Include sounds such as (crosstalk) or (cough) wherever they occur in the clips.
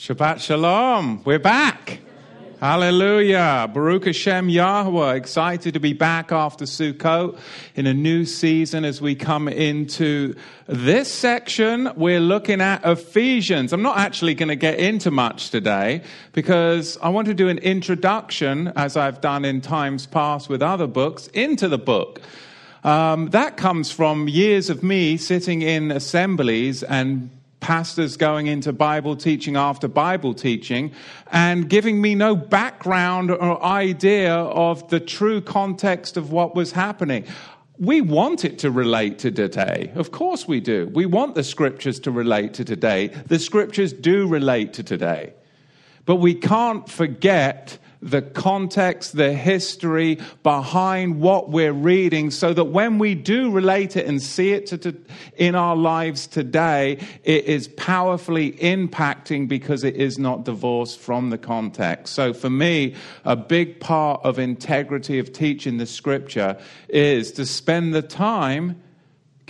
Shabbat Shalom. We're back. Hallelujah. Baruch Hashem Yahweh. Excited to be back after Sukkot in a new season as we come into this section. We're looking at Ephesians. I'm not actually going to get into much today because I want to do an introduction, as I've done in times past with other books, into the book. Um, that comes from years of me sitting in assemblies and pastors going into Bible teaching after Bible teaching and giving me no background or idea of the true context of what was happening. We want it to relate to today. Of course we do. We want the scriptures to relate to today. The scriptures do relate to today. But we can't forget the context, the history behind what we're reading, so that when we do relate it and see it to, to, in our lives today, it is powerfully impacting because it is not divorced from the context. So for me, a big part of integrity of teaching the scripture is to spend the time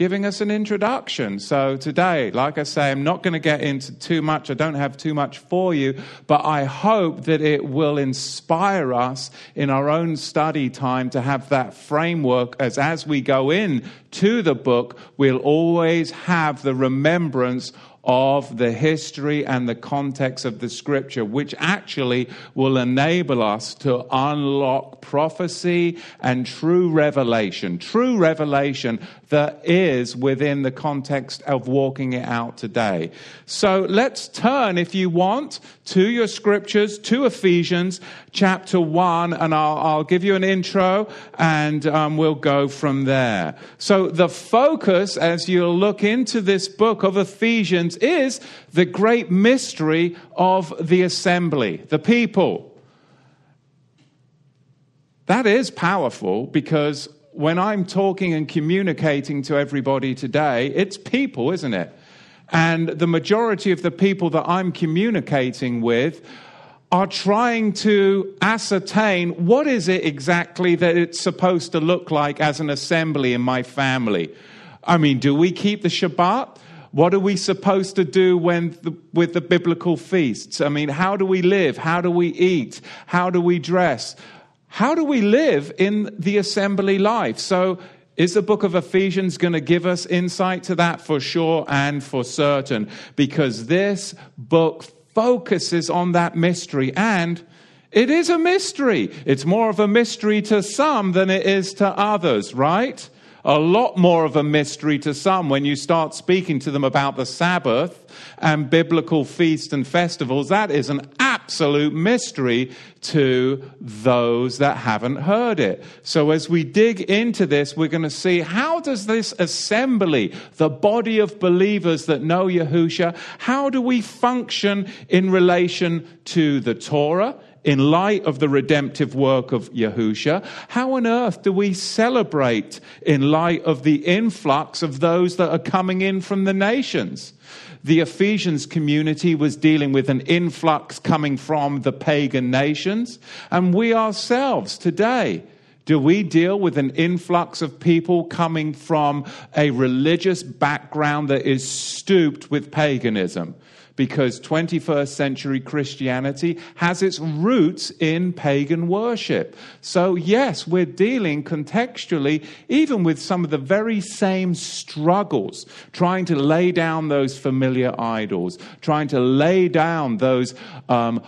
giving us an introduction. So today, like I say, I'm not going to get into too much. I don't have too much for you, but I hope that it will inspire us in our own study time to have that framework as as we go in to the book, we'll always have the remembrance of the history and the context of the scripture, which actually will enable us to unlock prophecy and true revelation. True revelation that is within the context of walking it out today. So let's turn, if you want, to your scriptures, to Ephesians chapter 1, and I'll, I'll give you an intro and um, we'll go from there. So the focus, as you'll look into this book of Ephesians, is the great mystery of the assembly, the people. That is powerful because when I'm talking and communicating to everybody today, it's people, isn't it? And the majority of the people that I'm communicating with are trying to ascertain what is it exactly that it's supposed to look like as an assembly in my family. I mean, do we keep the Shabbat? What are we supposed to do when the, with the biblical feasts? I mean, how do we live? How do we eat? How do we dress? How do we live in the assembly life? So, is the book of Ephesians going to give us insight to that for sure and for certain? Because this book focuses on that mystery and it is a mystery. It's more of a mystery to some than it is to others, right? A lot more of a mystery to some when you start speaking to them about the Sabbath and biblical feasts and festivals. That is an absolute mystery to those that haven't heard it. So as we dig into this, we're going to see how does this assembly, the body of believers that know Yahusha, how do we function in relation to the Torah? In light of the redemptive work of Yahusha, how on earth do we celebrate in light of the influx of those that are coming in from the nations? The Ephesians community was dealing with an influx coming from the pagan nations, and we ourselves today. Do we deal with an influx of people coming from a religious background that is stooped with paganism? Because 21st century Christianity has its roots in pagan worship. So, yes, we're dealing contextually even with some of the very same struggles, trying to lay down those familiar idols, trying to lay down those um,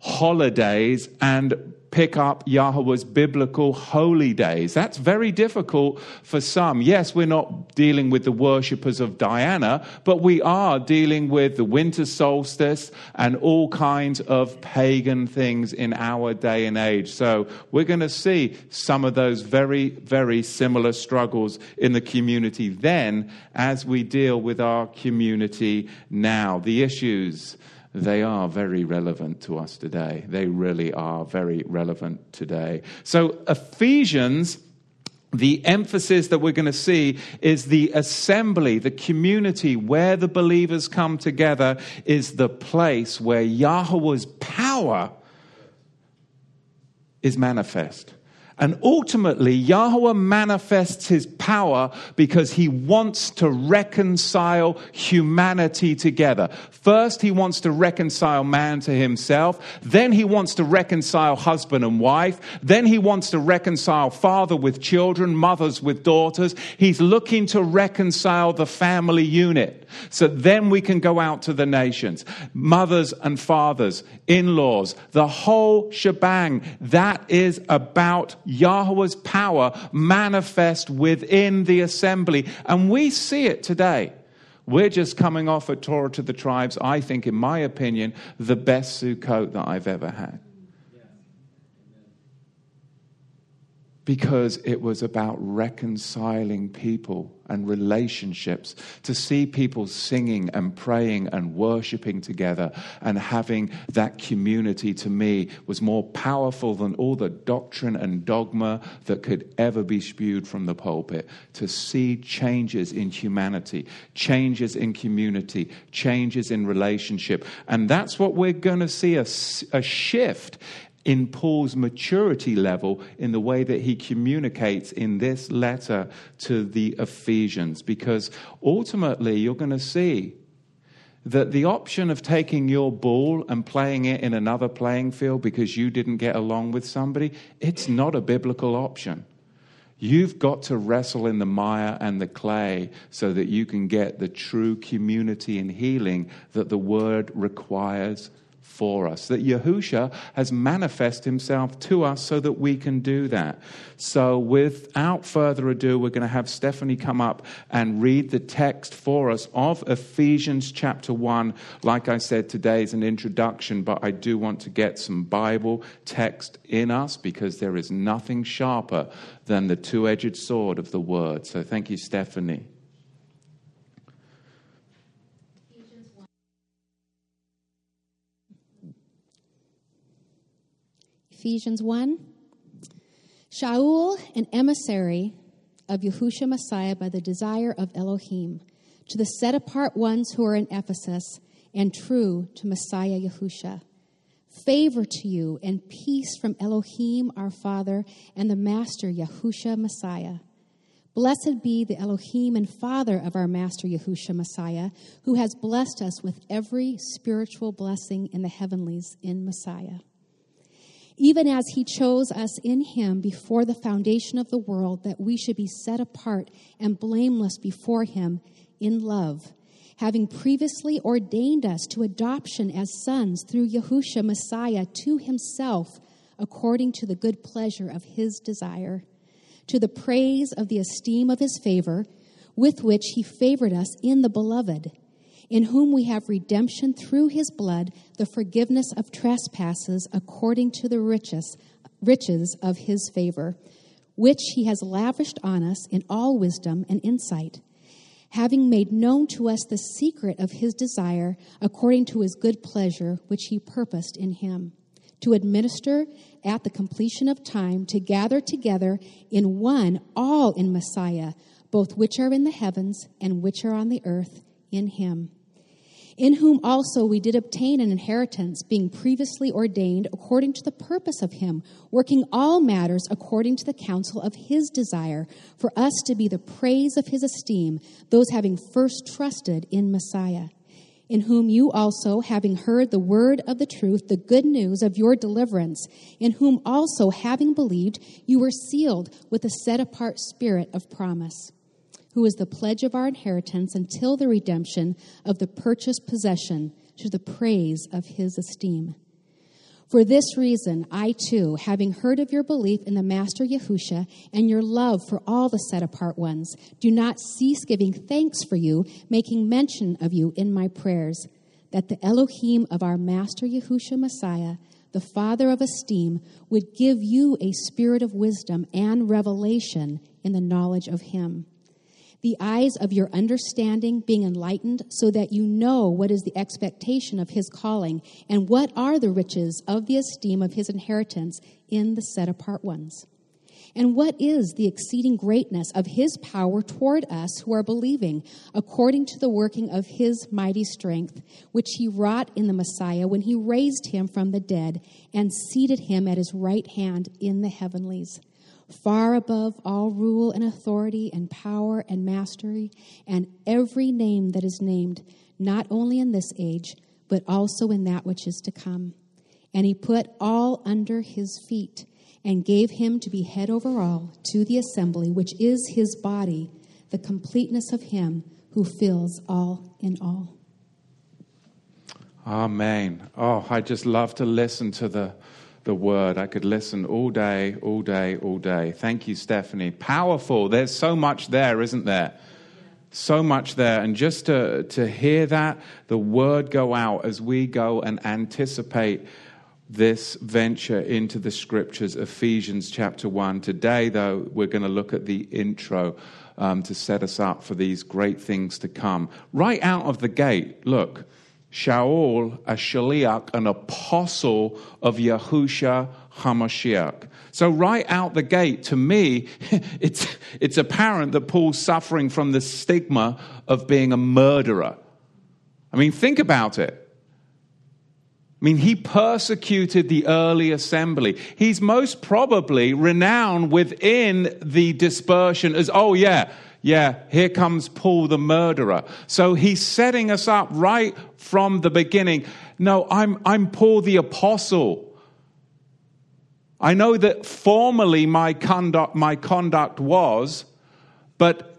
holidays and pick up Yahweh's biblical holy days. That's very difficult for some. Yes, we're not dealing with the worshippers of Diana, but we are dealing with the winter solstice and all kinds of pagan things in our day and age. So we're going to see some of those very, very similar struggles in the community then as we deal with our community now. The issues they are very relevant to us today. They really are very relevant today. So, Ephesians the emphasis that we're going to see is the assembly, the community where the believers come together is the place where Yahweh's power is manifest. And ultimately, Yahweh manifests his power because he wants to reconcile humanity together. First, he wants to reconcile man to himself. Then, he wants to reconcile husband and wife. Then, he wants to reconcile father with children, mothers with daughters. He's looking to reconcile the family unit. So then we can go out to the nations. Mothers and fathers, in laws, the whole shebang. That is about Yahweh's power manifest within the assembly. And we see it today. We're just coming off a Torah to the tribes, I think, in my opinion, the best Sukkot that I've ever had. Because it was about reconciling people and relationships. To see people singing and praying and worshiping together and having that community to me was more powerful than all the doctrine and dogma that could ever be spewed from the pulpit. To see changes in humanity, changes in community, changes in relationship. And that's what we're going to see a, a shift in Paul's maturity level in the way that he communicates in this letter to the Ephesians. Because ultimately, you're going to see that the option of taking your ball and playing it in another playing field because you didn't get along with somebody, it's not a biblical option. You've got to wrestle in the mire and the clay so that you can get the true community and healing that the word requires for us. That Yahusha has manifest himself to us so that we can do that. So, without further ado, we're going to have Stephanie come up and read the text for us of Ephesians chapter 1. Like I said, today is an introduction, but I do want to get some Bible text in us because there is nothing sharper than the two edged sword of the word. So, thank you, Stephanie. Ephesians 1. Shaul, an emissary of Yahushua Messiah by the desire of Elohim, to the set apart ones who are in Ephesus and true to Messiah Yahusha. Favor to you and peace from Elohim our Father and the Master Yahusha Messiah. Blessed be the Elohim and Father of our Master Yahusha Messiah, who has blessed us with every spiritual blessing in the heavenlies in Messiah even as he chose us in him before the foundation of the world, that we should be set apart and blameless before him in love, having previously ordained us to adoption as sons through Yahusha Messiah to himself, according to the good pleasure of his desire, to the praise of the esteem of his favor, with which he favored us in the beloved in whom we have redemption through his blood, the forgiveness of trespasses according to the riches, riches of his favor, which he has lavished on us in all wisdom and insight, having made known to us the secret of his desire according to his good pleasure, which he purposed in him, to administer at the completion of time, to gather together in one all in Messiah, both which are in the heavens and which are on the earth, in him in whom also we did obtain an inheritance, being previously ordained according to the purpose of him, working all matters according to the counsel of his desire, for us to be the praise of his esteem, those having first trusted in Messiah. In whom you also, having heard the word of the truth, the good news of your deliverance, in whom also, having believed, you were sealed with a set apart spirit of promise who is the pledge of our inheritance until the redemption of the purchased possession to the praise of his esteem. For this reason, I too, having heard of your belief in the Master Yahusha and your love for all the set apart ones, do not cease giving thanks for you, making mention of you in my prayers, that the Elohim of our Master Yahusha Messiah, the Father of esteem, would give you a spirit of wisdom and revelation in the knowledge of him the eyes of your understanding being enlightened, so that you know what is the expectation of his calling, and what are the riches of the esteem of his inheritance in the set apart ones. And what is the exceeding greatness of his power toward us who are believing, according to the working of his mighty strength, which he wrought in the Messiah when he raised him from the dead and seated him at his right hand in the heavenlies? Far above all rule and authority and power and mastery and every name that is named, not only in this age, but also in that which is to come. And he put all under his feet and gave him to be head over all to the assembly, which is his body, the completeness of him who fills all in all. Amen. Oh, I just love to listen to the, the word. I could listen all day, all day, all day. Thank you, Stephanie. Powerful. There's so much there, isn't there? So much there. And just to, to hear that, the word go out as we go and anticipate this venture into the scriptures, Ephesians chapter 1. Today, though, we're going to look at the intro um, to set us up for these great things to come. Right out of the gate, look, Shaul, a shaliach, an apostle of Yahusha HaMashiach. So right out the gate, to me, (laughs) it's, it's apparent that Paul's suffering from the stigma of being a murderer. I mean, think about it. I mean, he persecuted the early assembly. He's most probably renowned within the dispersion as, oh, yeah, yeah, here comes Paul the murderer. So he's setting us up right from the beginning. No, I'm, I'm Paul the apostle. I know that formally my conduct, my conduct was, but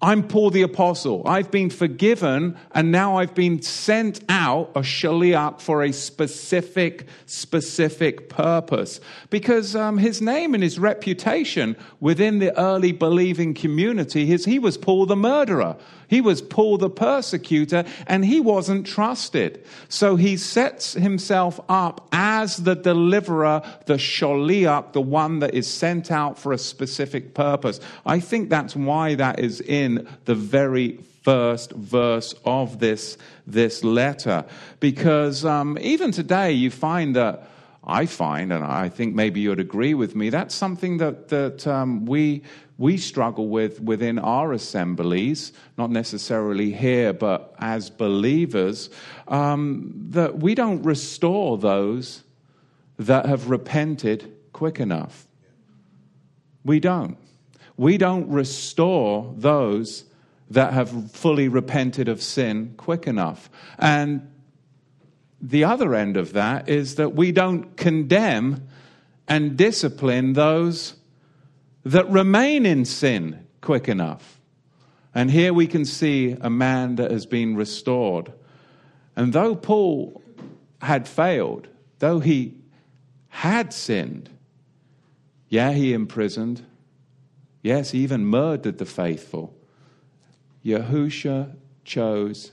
I'm Paul the Apostle. I've been forgiven, and now I've been sent out, a shaliach, for a specific, specific purpose. Because um, his name and his reputation within the early believing community is he was Paul the murderer. He was Paul the persecutor, and he wasn't trusted. So he sets himself up as the deliverer, the shaliach, the one that is sent out for a specific purpose. I think that's why that is in the very first verse of this, this letter. Because um, even today, you find that. I find, and I think maybe you'd agree with me, that's something that, that um, we we struggle with within our assemblies, not necessarily here, but as believers, um, that we don't restore those that have repented quick enough. We don't. We don't restore those that have fully repented of sin quick enough. And the other end of that is that we don't condemn and discipline those that remain in sin quick enough. And here we can see a man that has been restored. And though Paul had failed, though he had sinned, yeah, he imprisoned, yes, he even murdered the faithful, Yahusha chose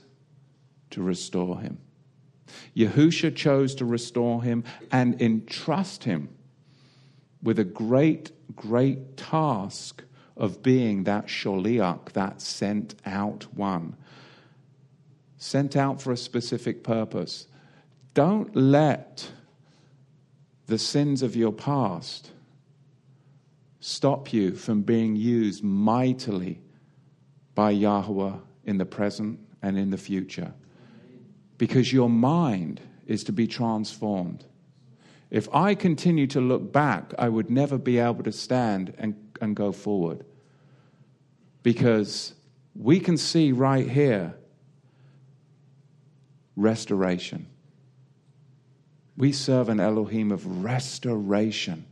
to restore him. Yahusha chose to restore him and entrust him with a great, great task of being that sholiach, that sent out one. Sent out for a specific purpose. Don't let the sins of your past stop you from being used mightily by Yahweh in the present and in the future. Because your mind is to be transformed. If I continue to look back, I would never be able to stand and, and go forward. Because we can see right here restoration. We serve an Elohim of restoration.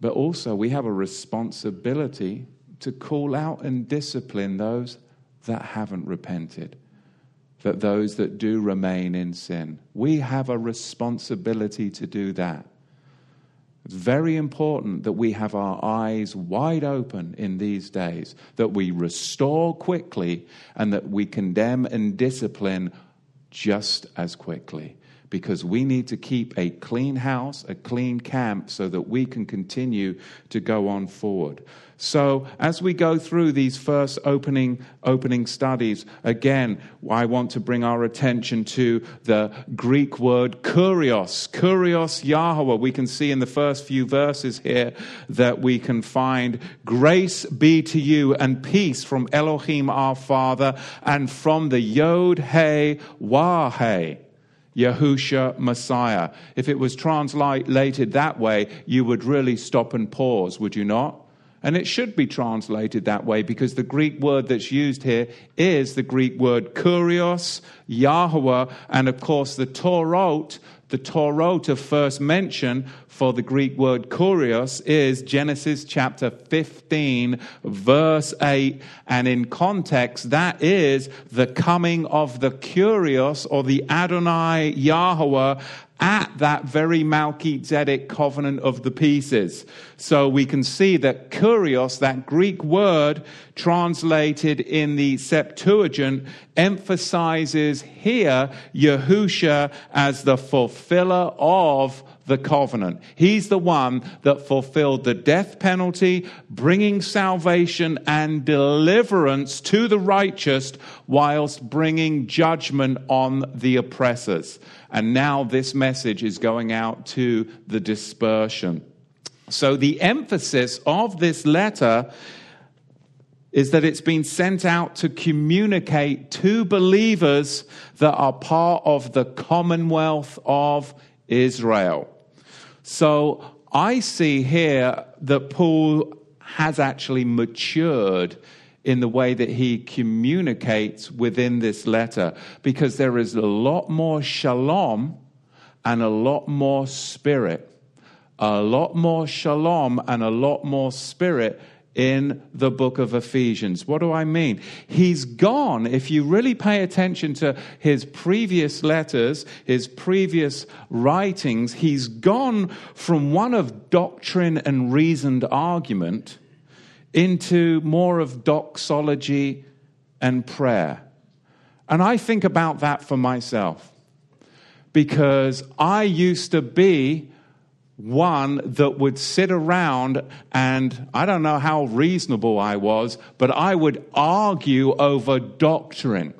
But also, we have a responsibility to call out and discipline those that haven't repented that those that do remain in sin. We have a responsibility to do that. It's very important that we have our eyes wide open in these days, that we restore quickly, and that we condemn and discipline just as quickly. Because we need to keep a clean house, a clean camp, so that we can continue to go on forward. So, as we go through these first opening, opening studies, again, I want to bring our attention to the Greek word kurios. Kurios Yahweh. We can see in the first few verses here that we can find grace be to you and peace from Elohim our Father and from the Yod He Wah He. Yahusha Messiah. If it was translated that way, you would really stop and pause, would you not? And it should be translated that way because the Greek word that's used here is the Greek word kurios, Yahweh, and of course the Torot, the Torah to first mention for the Greek word kurios is Genesis chapter 15, verse 8. And in context, that is the coming of the kurios or the Adonai Yahweh at that very Melchizedek covenant of the pieces. So we can see that kurios, that Greek word translated in the Septuagint, emphasizes here Yahusha as the fulfiller of the covenant. He's the one that fulfilled the death penalty, bringing salvation and deliverance to the righteous whilst bringing judgment on the oppressors. And now this message is going out to the dispersion. So the emphasis of this letter is that it's been sent out to communicate to believers that are part of the commonwealth of Israel. So I see here that Paul has actually matured in the way that he communicates within this letter because there is a lot more shalom and a lot more spirit. A lot more shalom and a lot more spirit in the book of Ephesians. What do I mean? He's gone, if you really pay attention to his previous letters, his previous writings, he's gone from one of doctrine and reasoned argument into more of doxology and prayer. And I think about that for myself because I used to be one that would sit around and I don't know how reasonable I was, but I would argue over doctrine.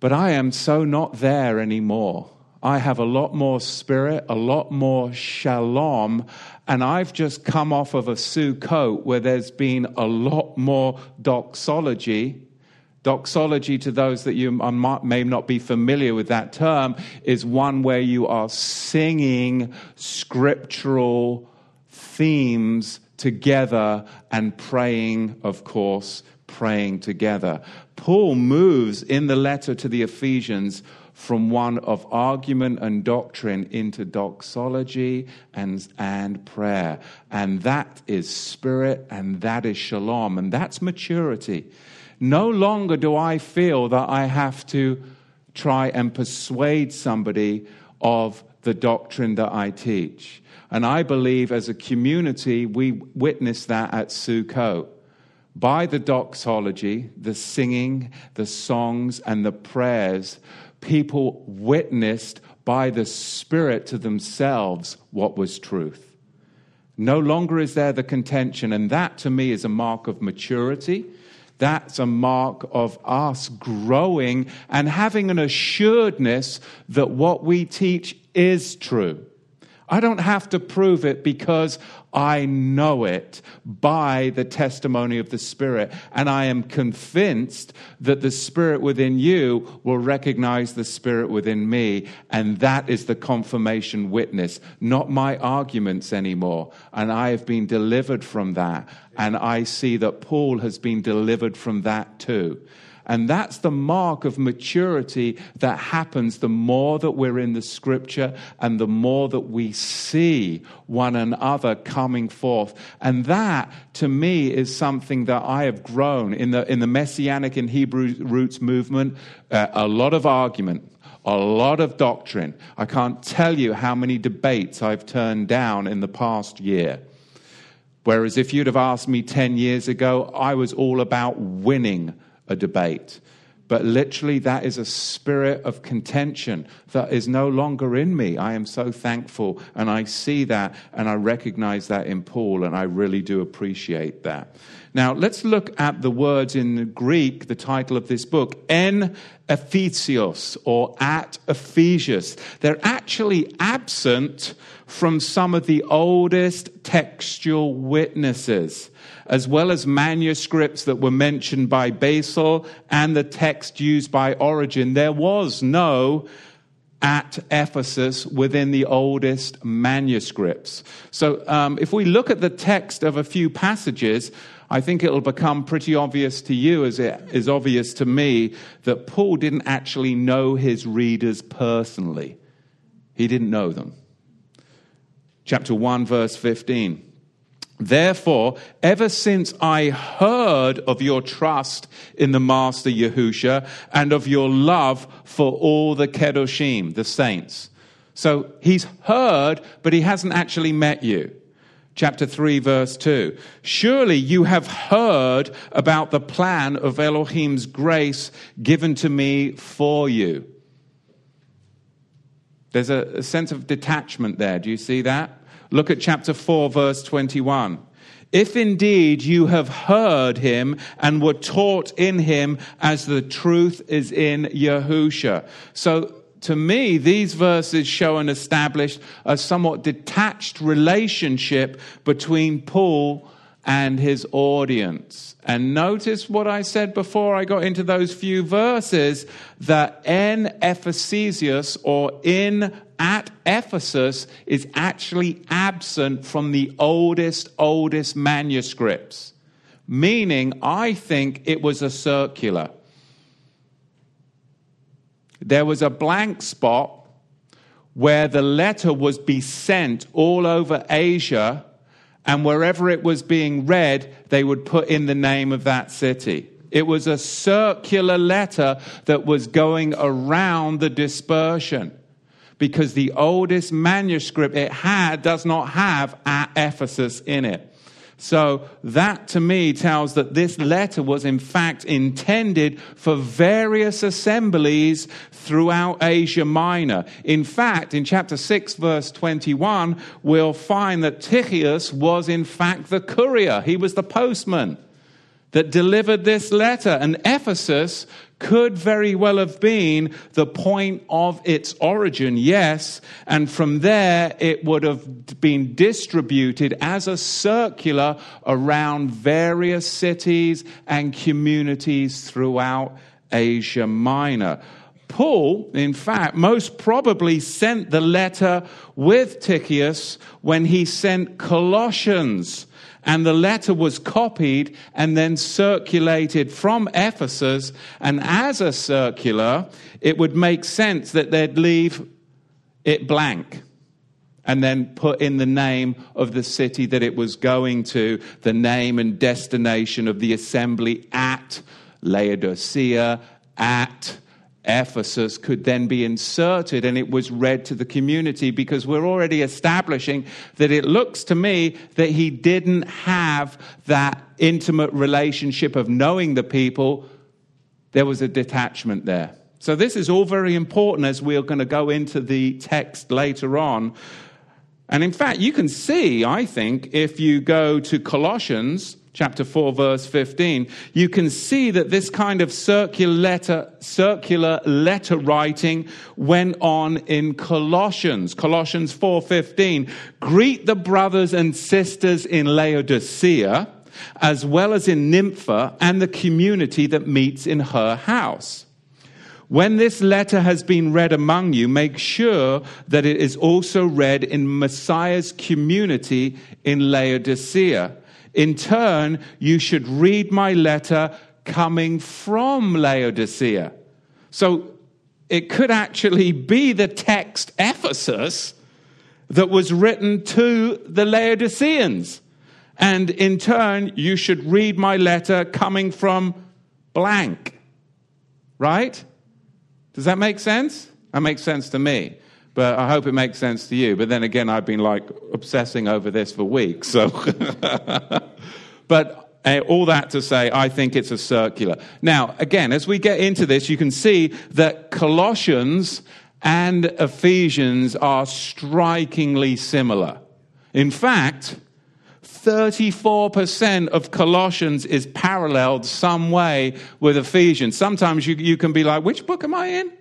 But I am so not there anymore. I have a lot more spirit, a lot more shalom, and I've just come off of a Sukkot where there's been a lot more doxology Doxology, to those that you may not be familiar with that term, is one where you are singing scriptural themes together and praying, of course, praying together. Paul moves in the letter to the Ephesians from one of argument and doctrine into doxology and, and prayer. And that is spirit and that is shalom and that's maturity. No longer do I feel that I have to try and persuade somebody of the doctrine that I teach. And I believe as a community, we witness that at Sukkot. By the doxology, the singing, the songs, and the prayers, people witnessed by the Spirit to themselves what was truth. No longer is there the contention, and that to me is a mark of maturity that's a mark of us growing and having an assuredness that what we teach is true. I don't have to prove it because I know it by the testimony of the Spirit. And I am convinced that the Spirit within you will recognize the Spirit within me. And that is the confirmation witness, not my arguments anymore. And I have been delivered from that. And I see that Paul has been delivered from that too. And that's the mark of maturity that happens the more that we're in the scripture and the more that we see one another coming forth. And that, to me, is something that I have grown in the, in the Messianic and Hebrew roots movement. Uh, a lot of argument, a lot of doctrine. I can't tell you how many debates I've turned down in the past year. Whereas if you'd have asked me 10 years ago, I was all about winning a debate. But literally, that is a spirit of contention that is no longer in me. I am so thankful, and I see that, and I recognize that in Paul, and I really do appreciate that. Now, let's look at the words in Greek, the title of this book, en Ephesios, or at Ephesus. They're actually absent from some of the oldest textual witnesses as well as manuscripts that were mentioned by Basil and the text used by Origen, there was no at Ephesus within the oldest manuscripts. So, um, if we look at the text of a few passages, I think it'll become pretty obvious to you, as it is obvious to me, that Paul didn't actually know his readers personally. He didn't know them. Chapter 1, verse 15. Therefore, ever since I heard of your trust in the Master Yahusha and of your love for all the Kedoshim, the saints. So he's heard, but he hasn't actually met you. Chapter 3, verse 2. Surely you have heard about the plan of Elohim's grace given to me for you. There's a, a sense of detachment there. Do you see that? Look at chapter 4, verse 21. If indeed you have heard him and were taught in him as the truth is in Yahusha. So to me, these verses show and establish a somewhat detached relationship between Paul and his audience. And notice what I said before I got into those few verses that en Ephesius or in at Ephesus is actually absent from the oldest, oldest manuscripts. Meaning, I think it was a circular. There was a blank spot where the letter was be sent all over Asia, and wherever it was being read, they would put in the name of that city. It was a circular letter that was going around the dispersion because the oldest manuscript it had does not have at Ephesus in it. So that to me tells that this letter was in fact intended for various assemblies throughout Asia Minor. In fact, in chapter 6 verse 21, we'll find that Tychicus was in fact the courier. He was the postman that delivered this letter. And Ephesus could very well have been the point of its origin, yes, and from there it would have been distributed as a circular around various cities and communities throughout Asia Minor. Paul, in fact, most probably sent the letter with Tychicus when he sent Colossians and the letter was copied and then circulated from Ephesus. And as a circular, it would make sense that they'd leave it blank and then put in the name of the city that it was going to, the name and destination of the assembly at Laodicea, at Ephesus could then be inserted and it was read to the community because we're already establishing that it looks to me that he didn't have that intimate relationship of knowing the people. There was a detachment there. So, this is all very important as we're going to go into the text later on. And in fact, you can see, I think, if you go to Colossians chapter 4 verse 15 you can see that this kind of circular letter circular letter writing went on in colossians colossians 4:15 greet the brothers and sisters in laodicea as well as in nympha and the community that meets in her house when this letter has been read among you, make sure that it is also read in Messiah's community in Laodicea. In turn, you should read my letter coming from Laodicea. So it could actually be the text Ephesus that was written to the Laodiceans. And in turn, you should read my letter coming from blank. Right? Does that make sense? That makes sense to me but I hope it makes sense to you. But then again, I've been like obsessing over this for weeks. So, (laughs) but uh, all that to say, I think it's a circular. Now, again, as we get into this, you can see that Colossians and Ephesians are strikingly similar. In fact, 34% of Colossians is paralleled some way with Ephesians. Sometimes you, you can be like, which book am I in?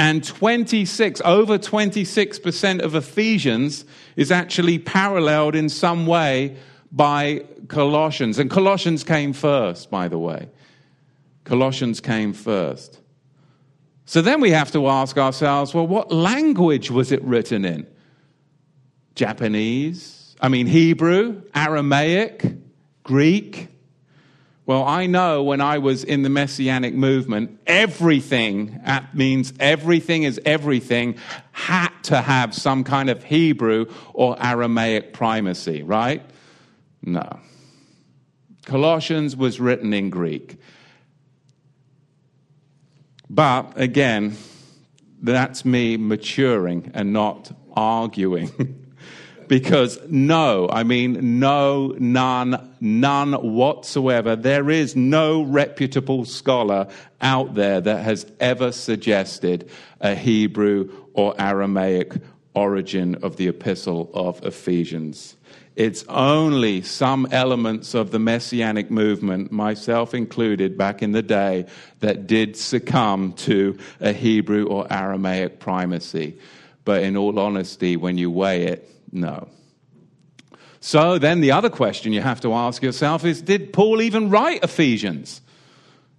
And 26, over 26% of Ephesians is actually paralleled in some way by Colossians. And Colossians came first, by the way. Colossians came first. So then we have to ask ourselves well, what language was it written in? Japanese? I mean, Hebrew? Aramaic? Greek? Well, I know when I was in the Messianic movement, everything, that means everything is everything, had to have some kind of Hebrew or Aramaic primacy, right? No. Colossians was written in Greek. But again, that's me maturing and not arguing. (laughs) because no, I mean, no, none, none whatsoever. There is no reputable scholar out there that has ever suggested a Hebrew or Aramaic origin of the epistle of Ephesians. It's only some elements of the messianic movement, myself included back in the day, that did succumb to a Hebrew or Aramaic primacy. But in all honesty, when you weigh it, no. So then the other question you have to ask yourself is Did Paul even write Ephesians?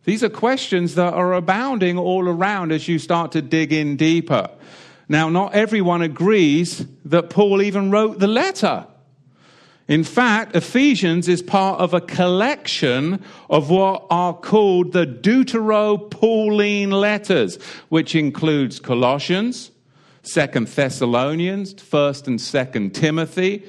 These are questions that are abounding all around as you start to dig in deeper. Now, not everyone agrees that Paul even wrote the letter. In fact, Ephesians is part of a collection of what are called the Deutero Pauline letters, which includes Colossians, Second Thessalonians, First and Second Timothy,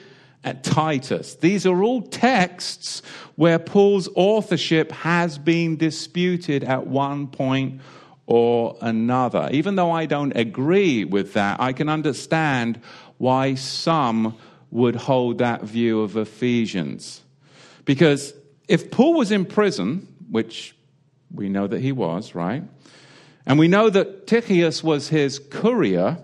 and Titus. These are all texts where Paul's authorship has been disputed at one point or another. Even though I don't agree with that, I can understand why some would hold that view of Ephesians. Because if Paul was in prison, which we know that he was, right? And we know that Tychicus was his courier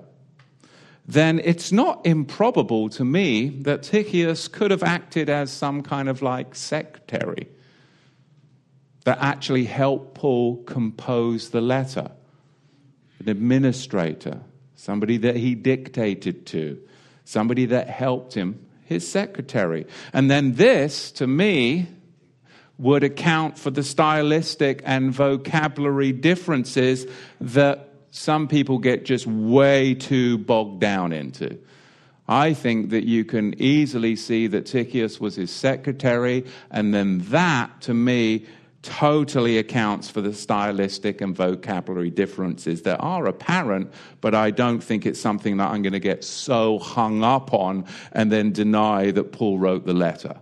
then it's not improbable to me that Tychicus could have acted as some kind of like secretary that actually helped Paul compose the letter, an administrator, somebody that he dictated to, somebody that helped him, his secretary. And then this, to me, would account for the stylistic and vocabulary differences that some people get just way too bogged down into. I think that you can easily see that Tychicus was his secretary, and then that, to me, totally accounts for the stylistic and vocabulary differences that are apparent, but I don't think it's something that I'm going to get so hung up on and then deny that Paul wrote the letter.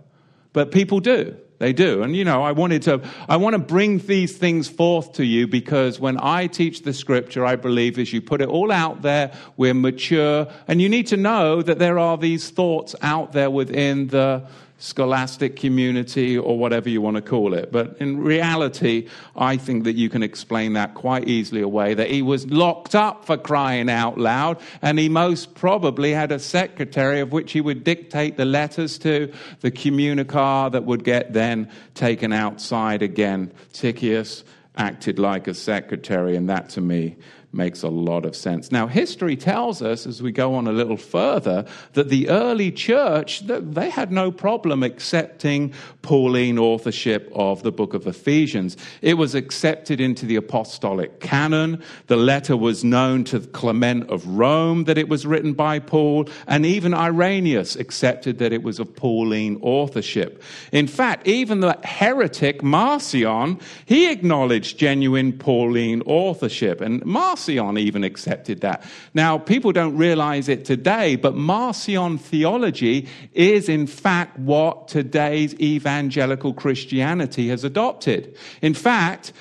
But people do. They do. And you know, I wanted to, I want to bring these things forth to you because when I teach the scripture, I believe as you put it all out there, we're mature. And you need to know that there are these thoughts out there within the scholastic community or whatever you want to call it. But in reality, I think that you can explain that quite easily away that he was locked up for crying out loud, and he most probably had a secretary of which he would dictate the letters to, the communicar that would get then taken outside again. Tychicus acted like a secretary, and that to me makes a lot of sense. Now, history tells us, as we go on a little further, that the early church, they had no problem accepting Pauline authorship of the book of Ephesians. It was accepted into the apostolic canon. The letter was known to Clement of Rome that it was written by Paul, and even Irenaeus accepted that it was of Pauline authorship. In fact, even the heretic Marcion, he acknowledged genuine Pauline authorship. And Marcion Marcion even accepted that. Now, people don't realize it today, but Marcion theology is in fact what today's evangelical Christianity has adopted. In fact,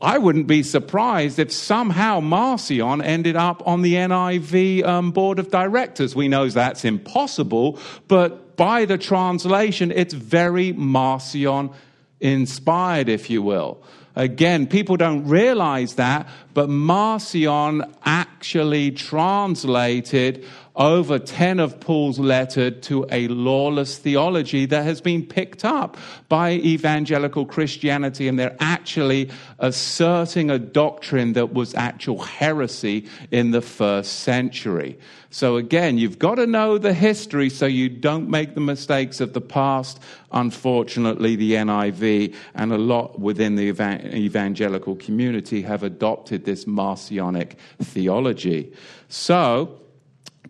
I wouldn't be surprised if somehow Marcion ended up on the NIV um, board of directors. We know that's impossible, but by the translation, it's very Marcion inspired, if you will. Again, people don't realize that, but Marcion actually translated over 10 of Paul's letters to a lawless theology that has been picked up by evangelical Christianity, and they're actually asserting a doctrine that was actual heresy in the first century. So, again, you've got to know the history so you don't make the mistakes of the past. Unfortunately, the NIV and a lot within the evangelical community have adopted this Marcionic theology. So,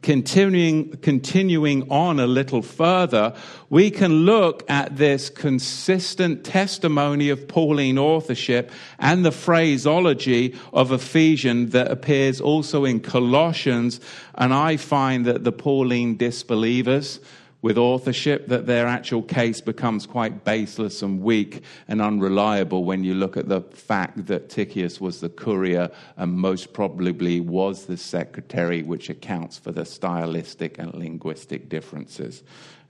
continuing, continuing on a little further, we can look at this consistent testimony of Pauline authorship and the phraseology of Ephesians that appears also in Colossians. And I find that the Pauline disbelievers, with authorship that their actual case becomes quite baseless and weak and unreliable when you look at the fact that Tychicus was the courier and most probably was the secretary, which accounts for the stylistic and linguistic differences.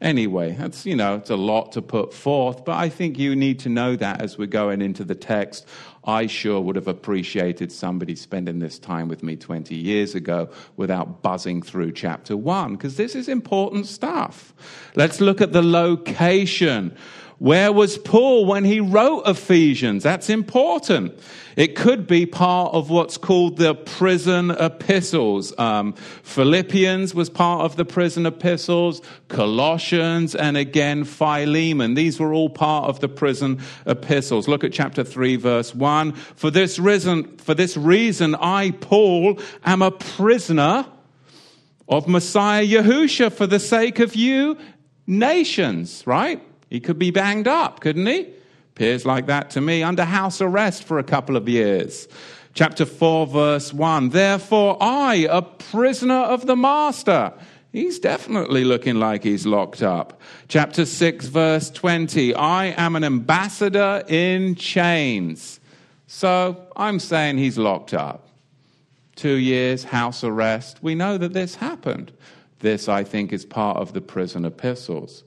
Anyway, that's, you know, it's a lot to put forth, but I think you need to know that as we're going into the text. I sure would have appreciated somebody spending this time with me 20 years ago without buzzing through chapter 1, because this is important stuff. Let's look at the location. Where was Paul when he wrote Ephesians? That's important. It could be part of what's called the prison epistles. Um, Philippians was part of the prison epistles, Colossians, and again Philemon. These were all part of the prison epistles. Look at chapter 3, verse 1. For this reason, for this reason, I, Paul, am a prisoner of Messiah Yahusha for the sake of you nations, right? He could be banged up, couldn't he? Appears like that to me. Under house arrest for a couple of years. Chapter 4, verse 1. Therefore, I, a prisoner of the master. He's definitely looking like he's locked up. Chapter 6, verse 20. I am an ambassador in chains. So I'm saying he's locked up. Two years, house arrest. We know that this happened. This, I think, is part of the prison epistles.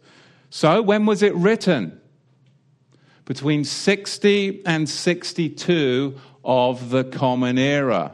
So, when was it written? Between 60 and 62 of the Common Era.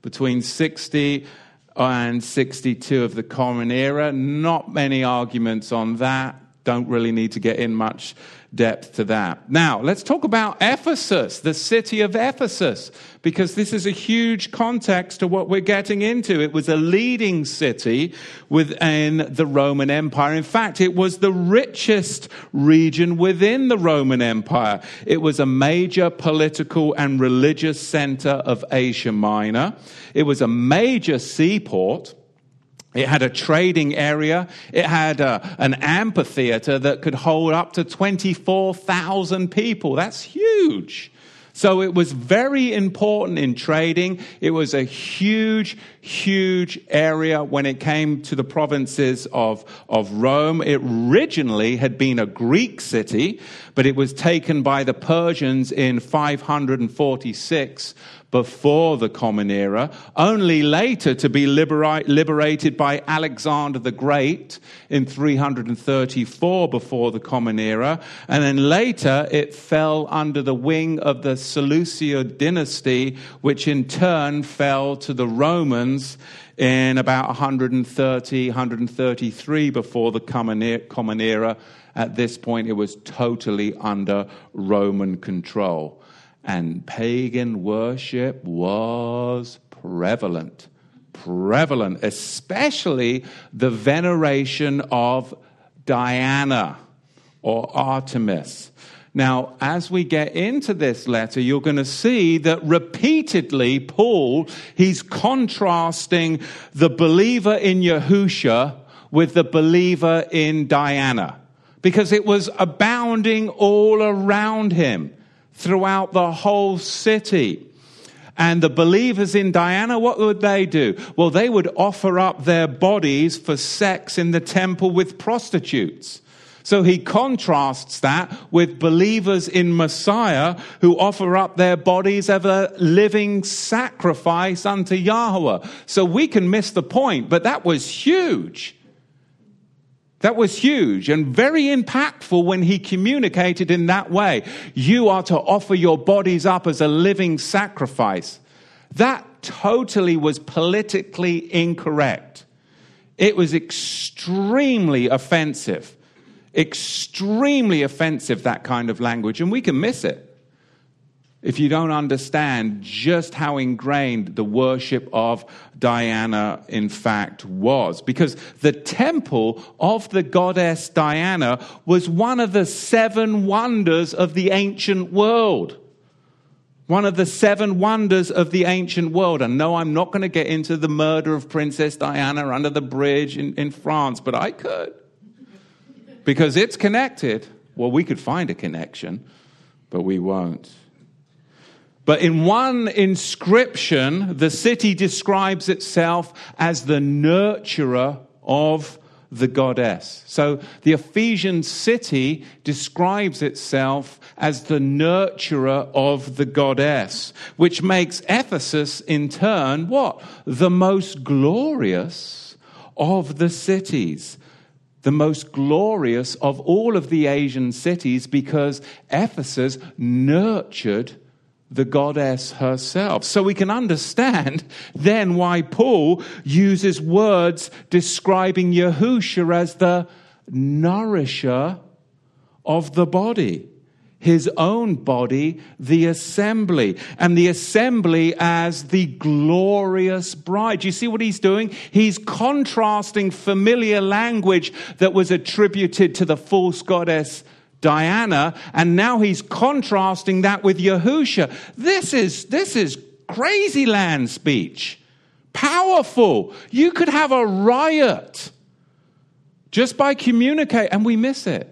Between 60 and 62 of the Common Era. Not many arguments on that. Don't really need to get in much depth to that. Now, let's talk about Ephesus, the city of Ephesus, because this is a huge context to what we're getting into. It was a leading city within the Roman Empire. In fact, it was the richest region within the Roman Empire. It was a major political and religious center of Asia Minor. It was a major seaport. It had a trading area. It had a, an amphitheater that could hold up to 24,000 people. That's huge. So it was very important in trading. It was a huge, huge area when it came to the provinces of, of Rome. It originally had been a Greek city, but it was taken by the Persians in 546 before the Common Era, only later to be liberate, liberated by Alexander the Great in 334 before the Common Era, and then later it fell under the wing of the Seleucid dynasty, which in turn fell to the Romans in about 130, 133 before the Common Era. At this point, it was totally under Roman control and pagan worship was prevalent. Prevalent, especially the veneration of Diana or Artemis. Now, as we get into this letter, you're going to see that repeatedly Paul, he's contrasting the believer in Yahusha with the believer in Diana because it was abounding all around him throughout the whole city. And the believers in Diana, what would they do? Well, they would offer up their bodies for sex in the temple with prostitutes. So he contrasts that with believers in Messiah who offer up their bodies as a living sacrifice unto Yahweh. So we can miss the point, but that was huge. That was huge and very impactful when he communicated in that way. You are to offer your bodies up as a living sacrifice. That totally was politically incorrect. It was extremely offensive. Extremely offensive, that kind of language, and we can miss it if you don't understand just how ingrained the worship of Diana, in fact, was. Because the temple of the goddess Diana was one of the seven wonders of the ancient world. One of the seven wonders of the ancient world. And no, I'm not going to get into the murder of Princess Diana under the bridge in, in France, but I could. Because it's connected. Well, we could find a connection, but we won't. But in one inscription, the city describes itself as the nurturer of the goddess. So the Ephesian city describes itself as the nurturer of the goddess, which makes Ephesus in turn what? The most glorious of the cities. The most glorious of all of the Asian cities because Ephesus nurtured the goddess herself. So we can understand (laughs) then why Paul uses words describing Yahusha as the nourisher of the body. His own body, the assembly, and the assembly as the glorious bride. You see what he's doing? He's contrasting familiar language that was attributed to the false goddess Diana, and now he's contrasting that with Yahusha. This is, this is crazy land speech. Powerful. You could have a riot just by communicate, and we miss it.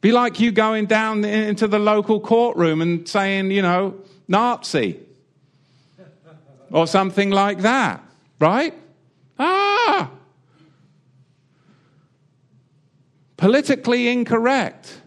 Be like you going down into the local courtroom and saying, you know, Nazi or something like that, right? Ah, politically incorrect.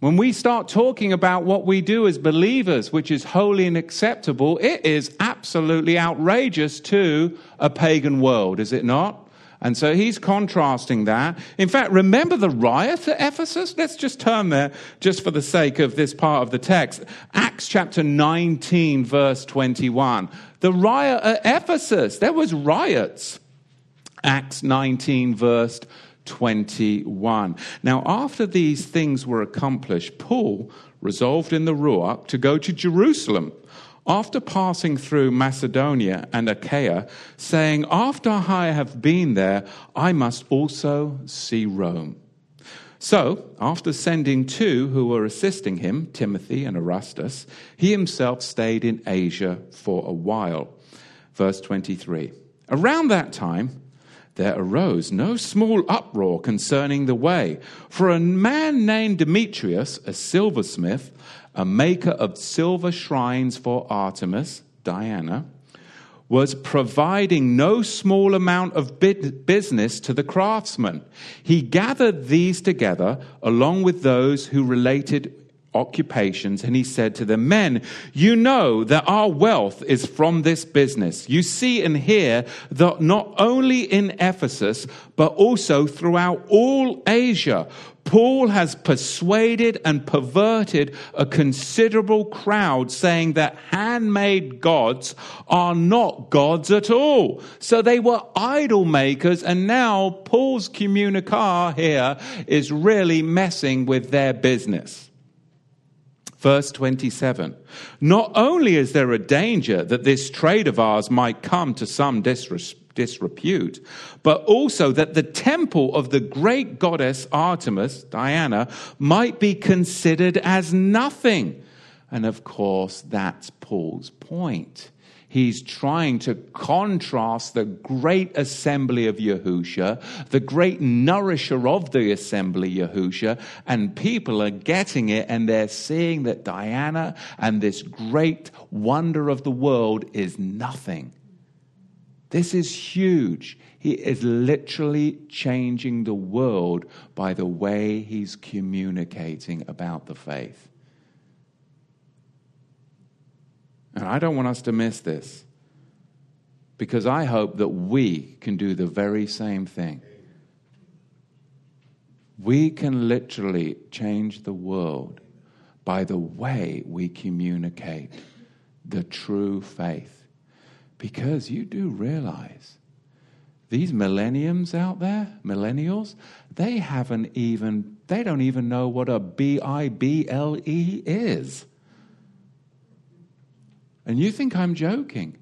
When we start talking about what we do as believers, which is holy and acceptable, it is absolutely outrageous to a pagan world, is it not? And so he's contrasting that. In fact, remember the riot at Ephesus? Let's just turn there just for the sake of this part of the text. Acts chapter 19, verse 21. The riot at Ephesus, there was riots. Acts 19, verse 21. Now, after these things were accomplished, Paul resolved in the Ruach to go to Jerusalem after passing through Macedonia and Achaia, saying, After I have been there, I must also see Rome. So, after sending two who were assisting him, Timothy and Erastus, he himself stayed in Asia for a while. Verse 23. Around that time, there arose no small uproar concerning the way. For a man named Demetrius, a silversmith, a maker of silver shrines for Artemis, Diana, was providing no small amount of business to the craftsmen. He gathered these together along with those who related occupations, and he said to them, Men, you know that our wealth is from this business. You see and hear that not only in Ephesus, but also throughout all Asia, Paul has persuaded and perverted a considerable crowd, saying that handmade gods are not gods at all. So they were idol makers, and now Paul's communicar here is really messing with their business. Verse 27 Not only is there a danger that this trade of ours might come to some disrepute, but also that the temple of the great goddess Artemis, Diana, might be considered as nothing. And of course, that's Paul's point. He's trying to contrast the great assembly of Yahusha, the great nourisher of the assembly, Yahusha, and people are getting it and they're seeing that Diana and this great wonder of the world is nothing. This is huge. He is literally changing the world by the way he's communicating about the faith. And I don't want us to miss this because I hope that we can do the very same thing. We can literally change the world by the way we communicate the true faith. Because you do realize these millenniums out there, millennials, they haven't even, they don't even know what a B I B L E is. And you think I'm joking?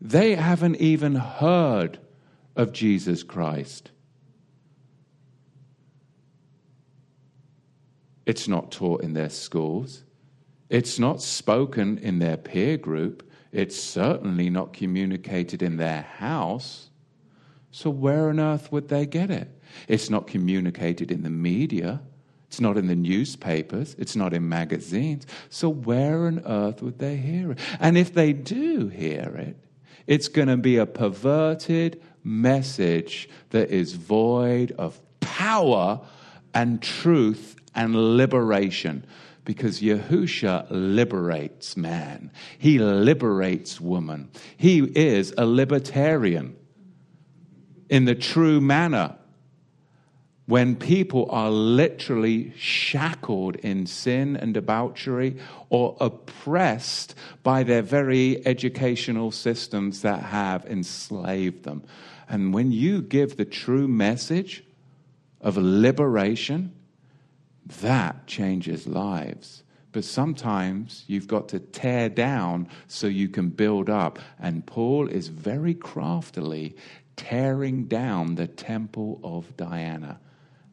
They haven't even heard of Jesus Christ. It's not taught in their schools. It's not spoken in their peer group. It's certainly not communicated in their house. So, where on earth would they get it? It's not communicated in the media. It's not in the newspapers. It's not in magazines. So, where on earth would they hear it? And if they do hear it, it's going to be a perverted message that is void of power and truth and liberation. Because Yahusha liberates man, he liberates woman. He is a libertarian in the true manner when people are literally shackled in sin and debauchery or oppressed by their very educational systems that have enslaved them. And when you give the true message of liberation, that changes lives. But sometimes you've got to tear down so you can build up. And Paul is very craftily tearing down the temple of Diana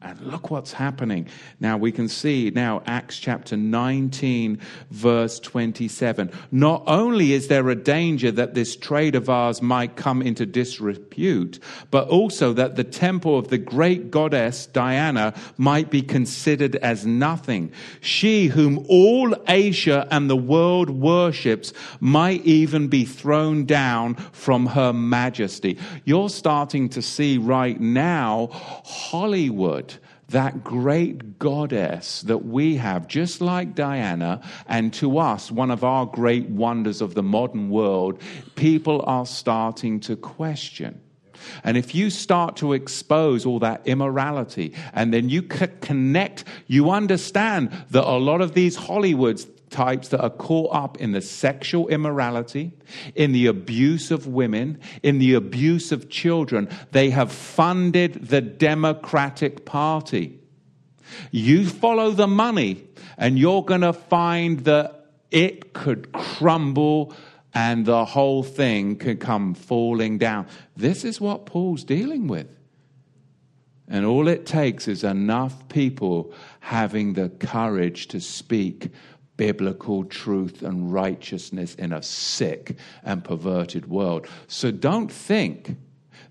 and look what's happening. Now we can see now Acts chapter 19, verse 27. Not only is there a danger that this trade of ours might come into disrepute, but also that the temple of the great goddess Diana might be considered as nothing. She whom all Asia and the world worships might even be thrown down from her majesty. You're starting to see right now Hollywood that great goddess that we have, just like Diana, and to us, one of our great wonders of the modern world, people are starting to question. And if you start to expose all that immorality and then you connect, you understand that a lot of these Hollywoods, types that are caught up in the sexual immorality, in the abuse of women, in the abuse of children. They have funded the Democratic Party. You follow the money, and you're going to find that it could crumble and the whole thing could come falling down. This is what Paul's dealing with. And all it takes is enough people having the courage to speak biblical truth and righteousness in a sick and perverted world. So don't think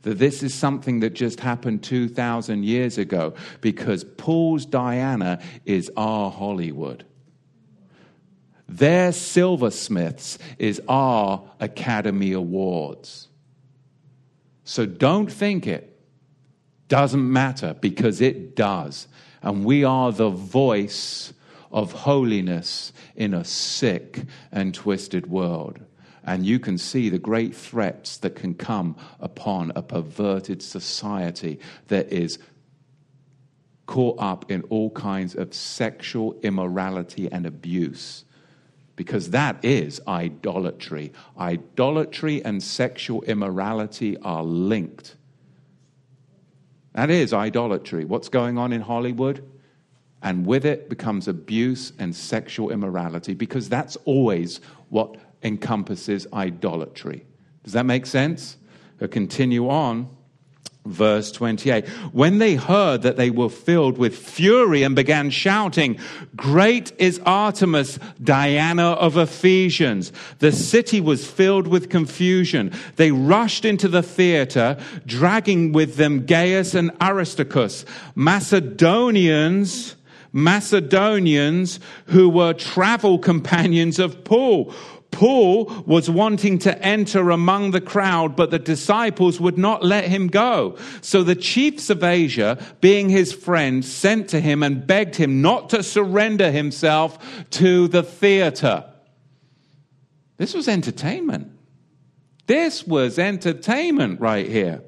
that this is something that just happened 2,000 years ago because Paul's Diana is our Hollywood. Their silversmiths is our Academy Awards. So don't think it doesn't matter because it does. And we are the voice of holiness in a sick and twisted world. And you can see the great threats that can come upon a perverted society that is caught up in all kinds of sexual immorality and abuse. Because that is idolatry. Idolatry and sexual immorality are linked. That is idolatry. What's going on in Hollywood? And with it becomes abuse and sexual immorality because that's always what encompasses idolatry. Does that make sense? I'll continue on. Verse 28. When they heard that they were filled with fury and began shouting, Great is Artemis, Diana of Ephesians. The city was filled with confusion. They rushed into the theater, dragging with them Gaius and Aristarchus, Macedonians Macedonians who were travel companions of Paul. Paul was wanting to enter among the crowd, but the disciples would not let him go. So the chiefs of Asia, being his friends, sent to him and begged him not to surrender himself to the theater. This was entertainment. This was entertainment right here.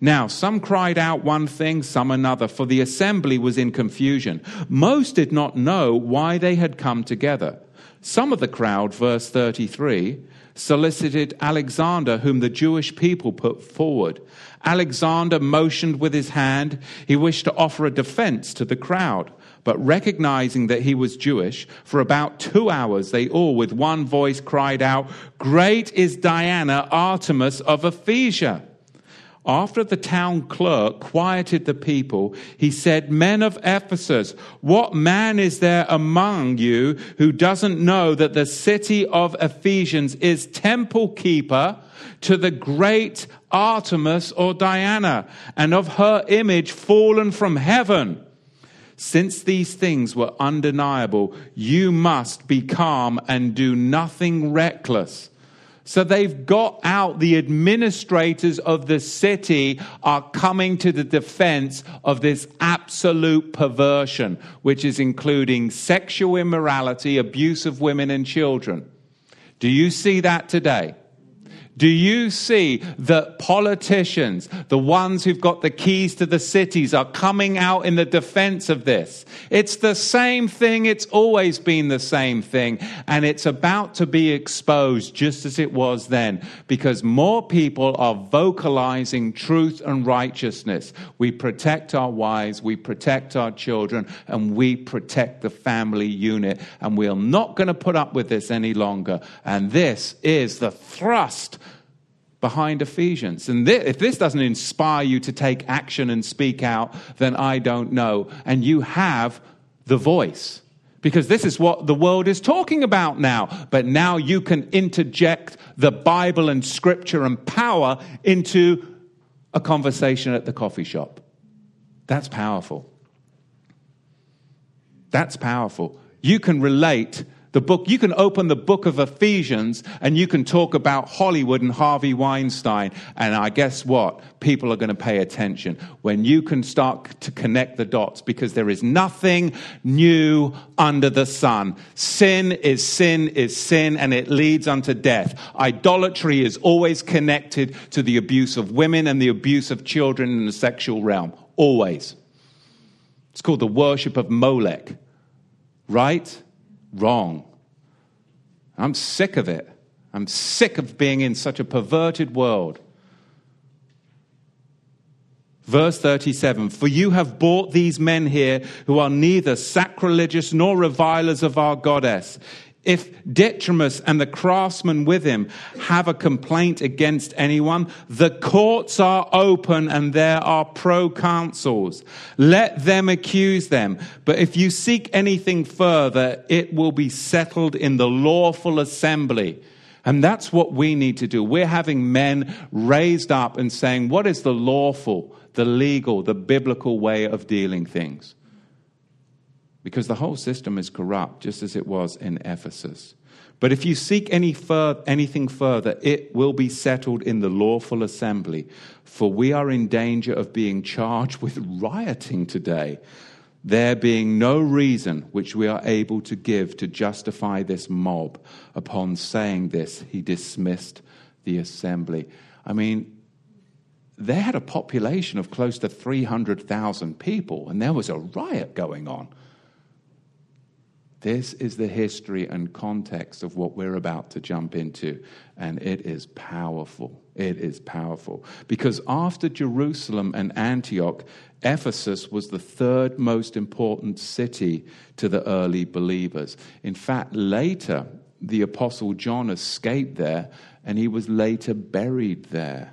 Now, some cried out one thing, some another, for the assembly was in confusion. Most did not know why they had come together. Some of the crowd, verse 33, solicited Alexander, whom the Jewish people put forward. Alexander motioned with his hand. He wished to offer a defense to the crowd. But recognizing that he was Jewish, for about two hours they all with one voice cried out, Great is Diana, Artemis of Ephesia. After the town clerk quieted the people, he said, Men of Ephesus, what man is there among you who doesn't know that the city of Ephesians is temple keeper to the great Artemis or Diana, and of her image fallen from heaven? Since these things were undeniable, you must be calm and do nothing reckless. So they've got out the administrators of the city are coming to the defense of this absolute perversion, which is including sexual immorality, abuse of women and children. Do you see that today? Do you see that politicians, the ones who've got the keys to the cities, are coming out in the defense of this? It's the same thing. It's always been the same thing. And it's about to be exposed just as it was then because more people are vocalizing truth and righteousness. We protect our wives, we protect our children, and we protect the family unit. And we're not going to put up with this any longer. And this is the thrust behind Ephesians. And this, if this doesn't inspire you to take action and speak out, then I don't know. And you have the voice. Because this is what the world is talking about now. But now you can interject the Bible and scripture and power into a conversation at the coffee shop. That's powerful. That's powerful. You can relate the book, you can open the book of Ephesians and you can talk about Hollywood and Harvey Weinstein. And I guess what? People are going to pay attention when you can start to connect the dots because there is nothing new under the sun. Sin is sin is sin and it leads unto death. Idolatry is always connected to the abuse of women and the abuse of children in the sexual realm. Always. It's called the worship of Molech. Right? Wrong. I'm sick of it. I'm sick of being in such a perverted world. Verse 37 For you have brought these men here who are neither sacrilegious nor revilers of our goddess. If Demetrius and the craftsmen with him have a complaint against anyone, the courts are open and there are proconsuls. Let them accuse them. But if you seek anything further, it will be settled in the lawful assembly. And that's what we need to do. We're having men raised up and saying, what is the lawful, the legal, the biblical way of dealing things? Because the whole system is corrupt, just as it was in Ephesus. But if you seek any fur- anything further, it will be settled in the lawful assembly. For we are in danger of being charged with rioting today, there being no reason which we are able to give to justify this mob. Upon saying this, he dismissed the assembly. I mean, they had a population of close to 300,000 people, and there was a riot going on. This is the history and context of what we're about to jump into. And it is powerful. It is powerful. Because after Jerusalem and Antioch, Ephesus was the third most important city to the early believers. In fact, later, the Apostle John escaped there and he was later buried there.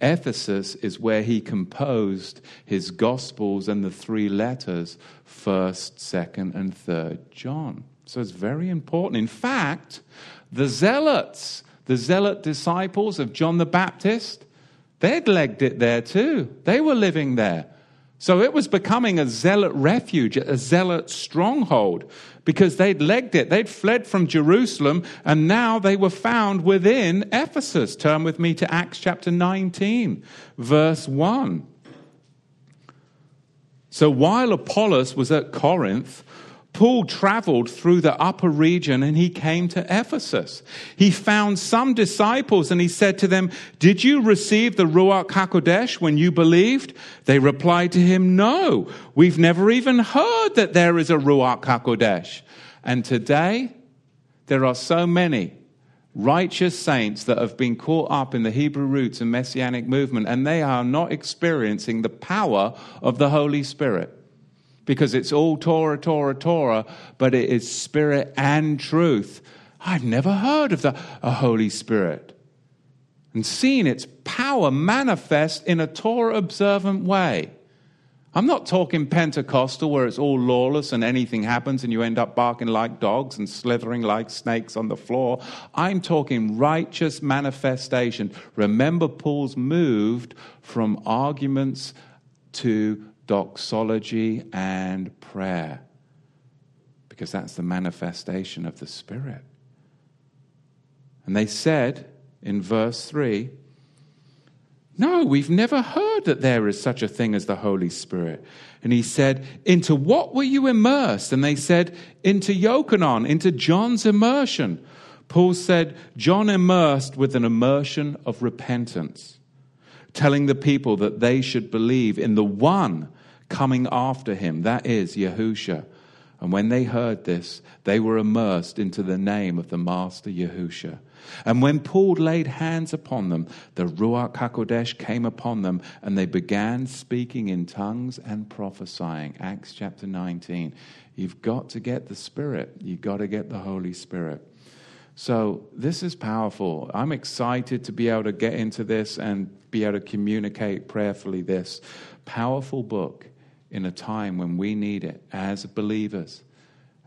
Ephesus is where he composed his Gospels and the three letters, 1st, 2nd, and 3rd John. So it's very important. In fact, the zealots, the zealot disciples of John the Baptist, they'd legged it there too. They were living there. So it was becoming a zealot refuge, a zealot stronghold, because they'd legged it. They'd fled from Jerusalem, and now they were found within Ephesus. Turn with me to Acts chapter 19, verse 1. So while Apollos was at Corinth, Paul traveled through the upper region and he came to Ephesus. He found some disciples and he said to them, Did you receive the Ruach HaKodesh when you believed? They replied to him, No, we've never even heard that there is a Ruach HaKodesh. And today, there are so many righteous saints that have been caught up in the Hebrew roots and messianic movement, and they are not experiencing the power of the Holy Spirit. Because it's all Torah, Torah, Torah, but it is spirit and truth. I've never heard of the a Holy Spirit and seen its power manifest in a Torah observant way. I'm not talking Pentecostal where it's all lawless and anything happens and you end up barking like dogs and slithering like snakes on the floor. I'm talking righteous manifestation. Remember, Paul's moved from arguments to doxology and prayer because that's the manifestation of the Spirit. And they said in verse 3 no, we've never heard that there is such a thing as the Holy Spirit. And he said, Into what were you immersed? And they said, Into Yochanan, into John's immersion. Paul said, John immersed with an immersion of repentance, telling the people that they should believe in the one coming after him, that is, Yahusha. And when they heard this, they were immersed into the name of the Master Yahusha. And when Paul laid hands upon them, the Ruach HaKodesh came upon them, and they began speaking in tongues and prophesying. Acts chapter 19. You've got to get the Spirit, you've got to get the Holy Spirit. So, this is powerful. I'm excited to be able to get into this and be able to communicate prayerfully this powerful book in a time when we need it as believers.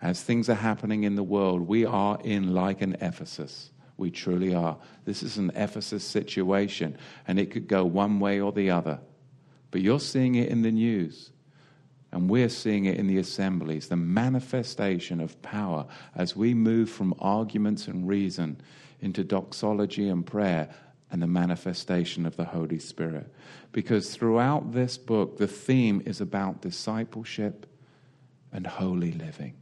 As things are happening in the world, we are in like an Ephesus. We truly are. This is an Ephesus situation, and it could go one way or the other. But you're seeing it in the news, and we're seeing it in the assemblies the manifestation of power as we move from arguments and reason into doxology and prayer and the manifestation of the Holy Spirit. Because throughout this book, the theme is about discipleship and holy living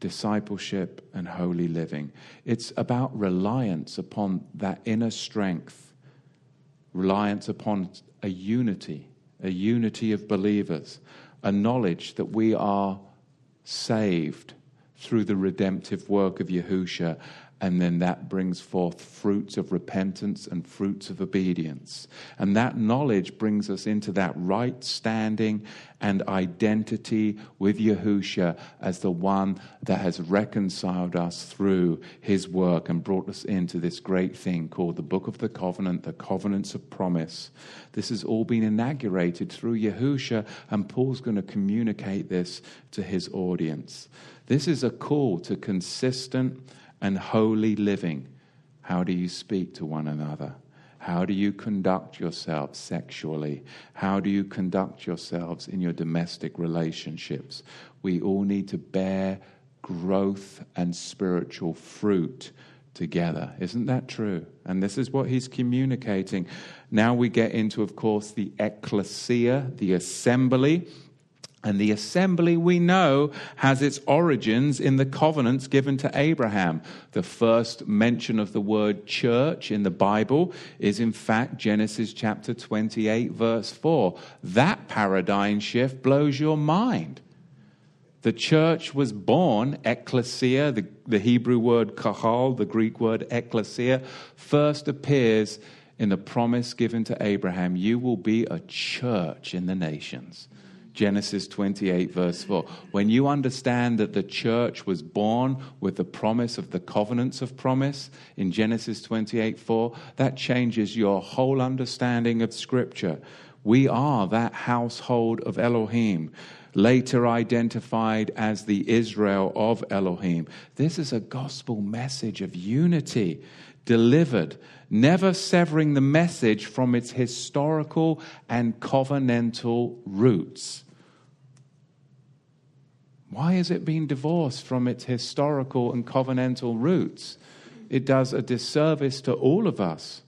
discipleship, and holy living. It's about reliance upon that inner strength, reliance upon a unity, a unity of believers, a knowledge that we are saved through the redemptive work of Yahusha and then that brings forth fruits of repentance and fruits of obedience. And that knowledge brings us into that right standing and identity with Yahusha as the one that has reconciled us through his work and brought us into this great thing called the Book of the Covenant, the Covenants of Promise. This has all been inaugurated through Yahusha, and Paul's going to communicate this to his audience. This is a call to consistent and holy living. How do you speak to one another? How do you conduct yourselves sexually? How do you conduct yourselves in your domestic relationships? We all need to bear growth and spiritual fruit together. Isn't that true? And this is what he's communicating. Now we get into, of course, the ecclesia, the assembly. And the assembly we know has its origins in the covenants given to Abraham. The first mention of the word church in the Bible is, in fact, Genesis chapter 28, verse 4. That paradigm shift blows your mind. The church was born, ecclesia, the, the Hebrew word kahal, the Greek word ecclesia, first appears in the promise given to Abraham you will be a church in the nations. Genesis 28, verse 4. When you understand that the church was born with the promise of the covenants of promise in Genesis 28, 4, that changes your whole understanding of Scripture. We are that household of Elohim, later identified as the Israel of Elohim. This is a gospel message of unity delivered, never severing the message from its historical and covenantal roots. Why is it being divorced from its historical and covenantal roots? It does a disservice to all of us.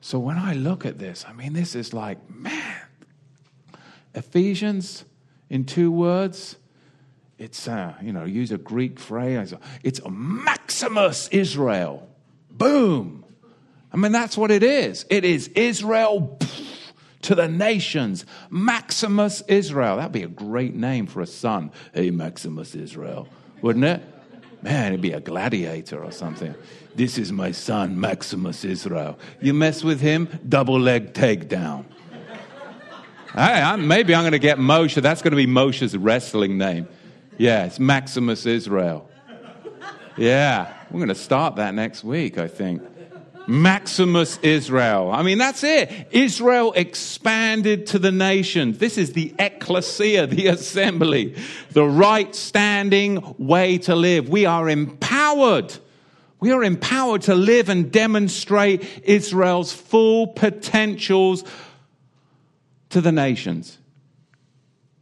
So when I look at this, I mean, this is like, man, Ephesians, in two words, It's, uh, you know, use a Greek phrase. It's Maximus Israel. Boom. I mean, that's what it is. It is Israel to the nations. Maximus Israel. That'd be a great name for a son. Hey, Maximus Israel, wouldn't it? Man, it'd be a gladiator or something. This is my son, Maximus Israel. You mess with him, double leg takedown. hey, I'm, maybe I'm going to get Moshe. That's going to be Moshe's wrestling name. Yeah, it's Maximus Israel. Yeah, we're going to start that next week, I think. Maximus Israel. I mean, that's it. Israel expanded to the nations. This is the ecclesia, the assembly, the right standing way to live. We are empowered. We are empowered to live and demonstrate Israel's full potentials to the nations.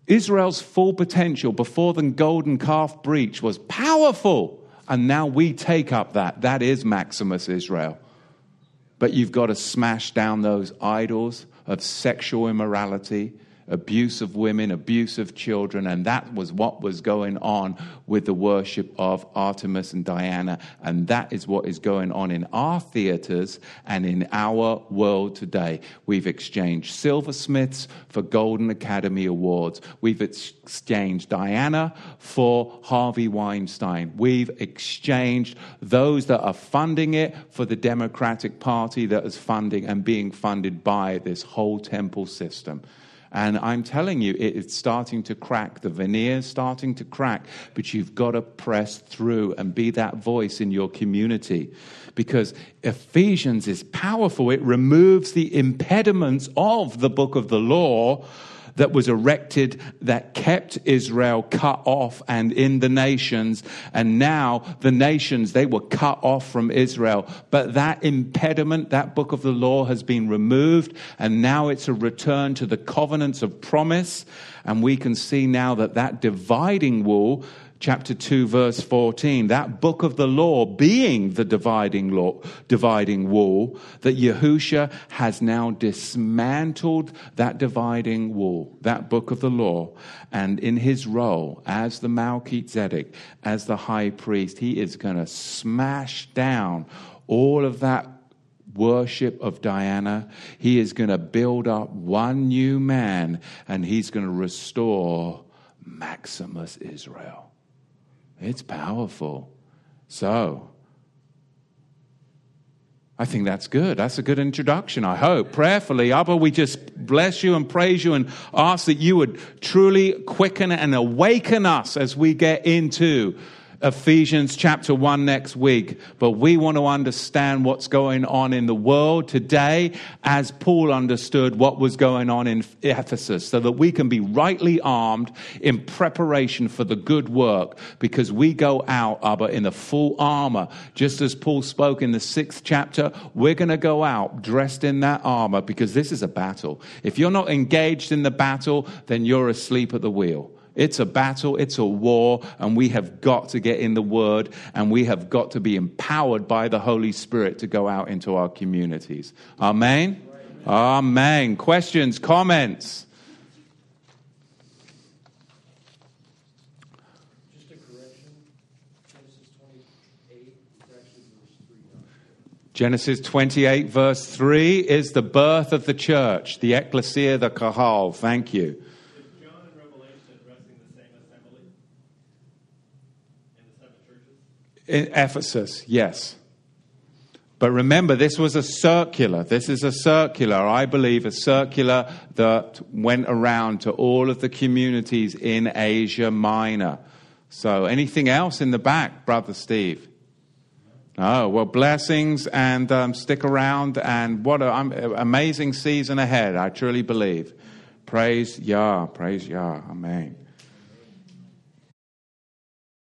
Israel's full potential before the golden calf breach was powerful. And now we take up that. That is Maximus Israel. But you've got to smash down those idols of sexual immorality, abuse of women, abuse of children, and that was what was going on with the worship of Artemis and Diana. And that is what is going on in our theaters and in our world today. We've exchanged silversmiths for Golden Academy Awards. We've exchanged Diana for Harvey Weinstein. We've exchanged those that are funding it for the Democratic Party that is funding and being funded by this whole temple system. And I'm telling you, it's starting to crack. The veneer's starting to crack, but you've got to press through and be that voice in your community. Because Ephesians is powerful. It removes the impediments of the book of the law that was erected that kept Israel cut off and in the nations. And now the nations, they were cut off from Israel. But that impediment, that book of the law has been removed. And now it's a return to the covenants of promise. And we can see now that that dividing wall chapter 2 verse 14 that book of the law being the dividing law dividing wall that Yahusha has now dismantled that dividing wall that book of the law and in his role as the Melchizedek as the high priest he is going to smash down all of that worship of Diana. He is going to build up one new man and he's going to restore Maximus Israel. It's powerful. So, I think that's good. That's a good introduction, I hope. Prayerfully, Abba, we just bless you and praise you and ask that you would truly quicken and awaken us as we get into Ephesians chapter 1 next week, but we want to understand what's going on in the world today as Paul understood what was going on in Ephesus so that we can be rightly armed in preparation for the good work because we go out, Abba, in the full armor. Just as Paul spoke in the sixth chapter, we're going to go out dressed in that armor because this is a battle. If you're not engaged in the battle, then you're asleep at the wheel. It's a battle, it's a war, and we have got to get in the Word and we have got to be empowered by the Holy Spirit to go out into our communities. Amen? Amen. Amen. Questions, comments? Just a correction. Genesis 28 verse 3. Genesis 28, verse 3 is the birth of the church, the ecclesia, the kahal. Thank you. In Ephesus, yes. But remember, this was a circular. This is a circular, I believe, a circular that went around to all of the communities in Asia Minor. So, anything else in the back, Brother Steve? Oh, well, blessings and um, stick around. And what an amazing season ahead, I truly believe. Praise Yah. Praise Yah. Amen.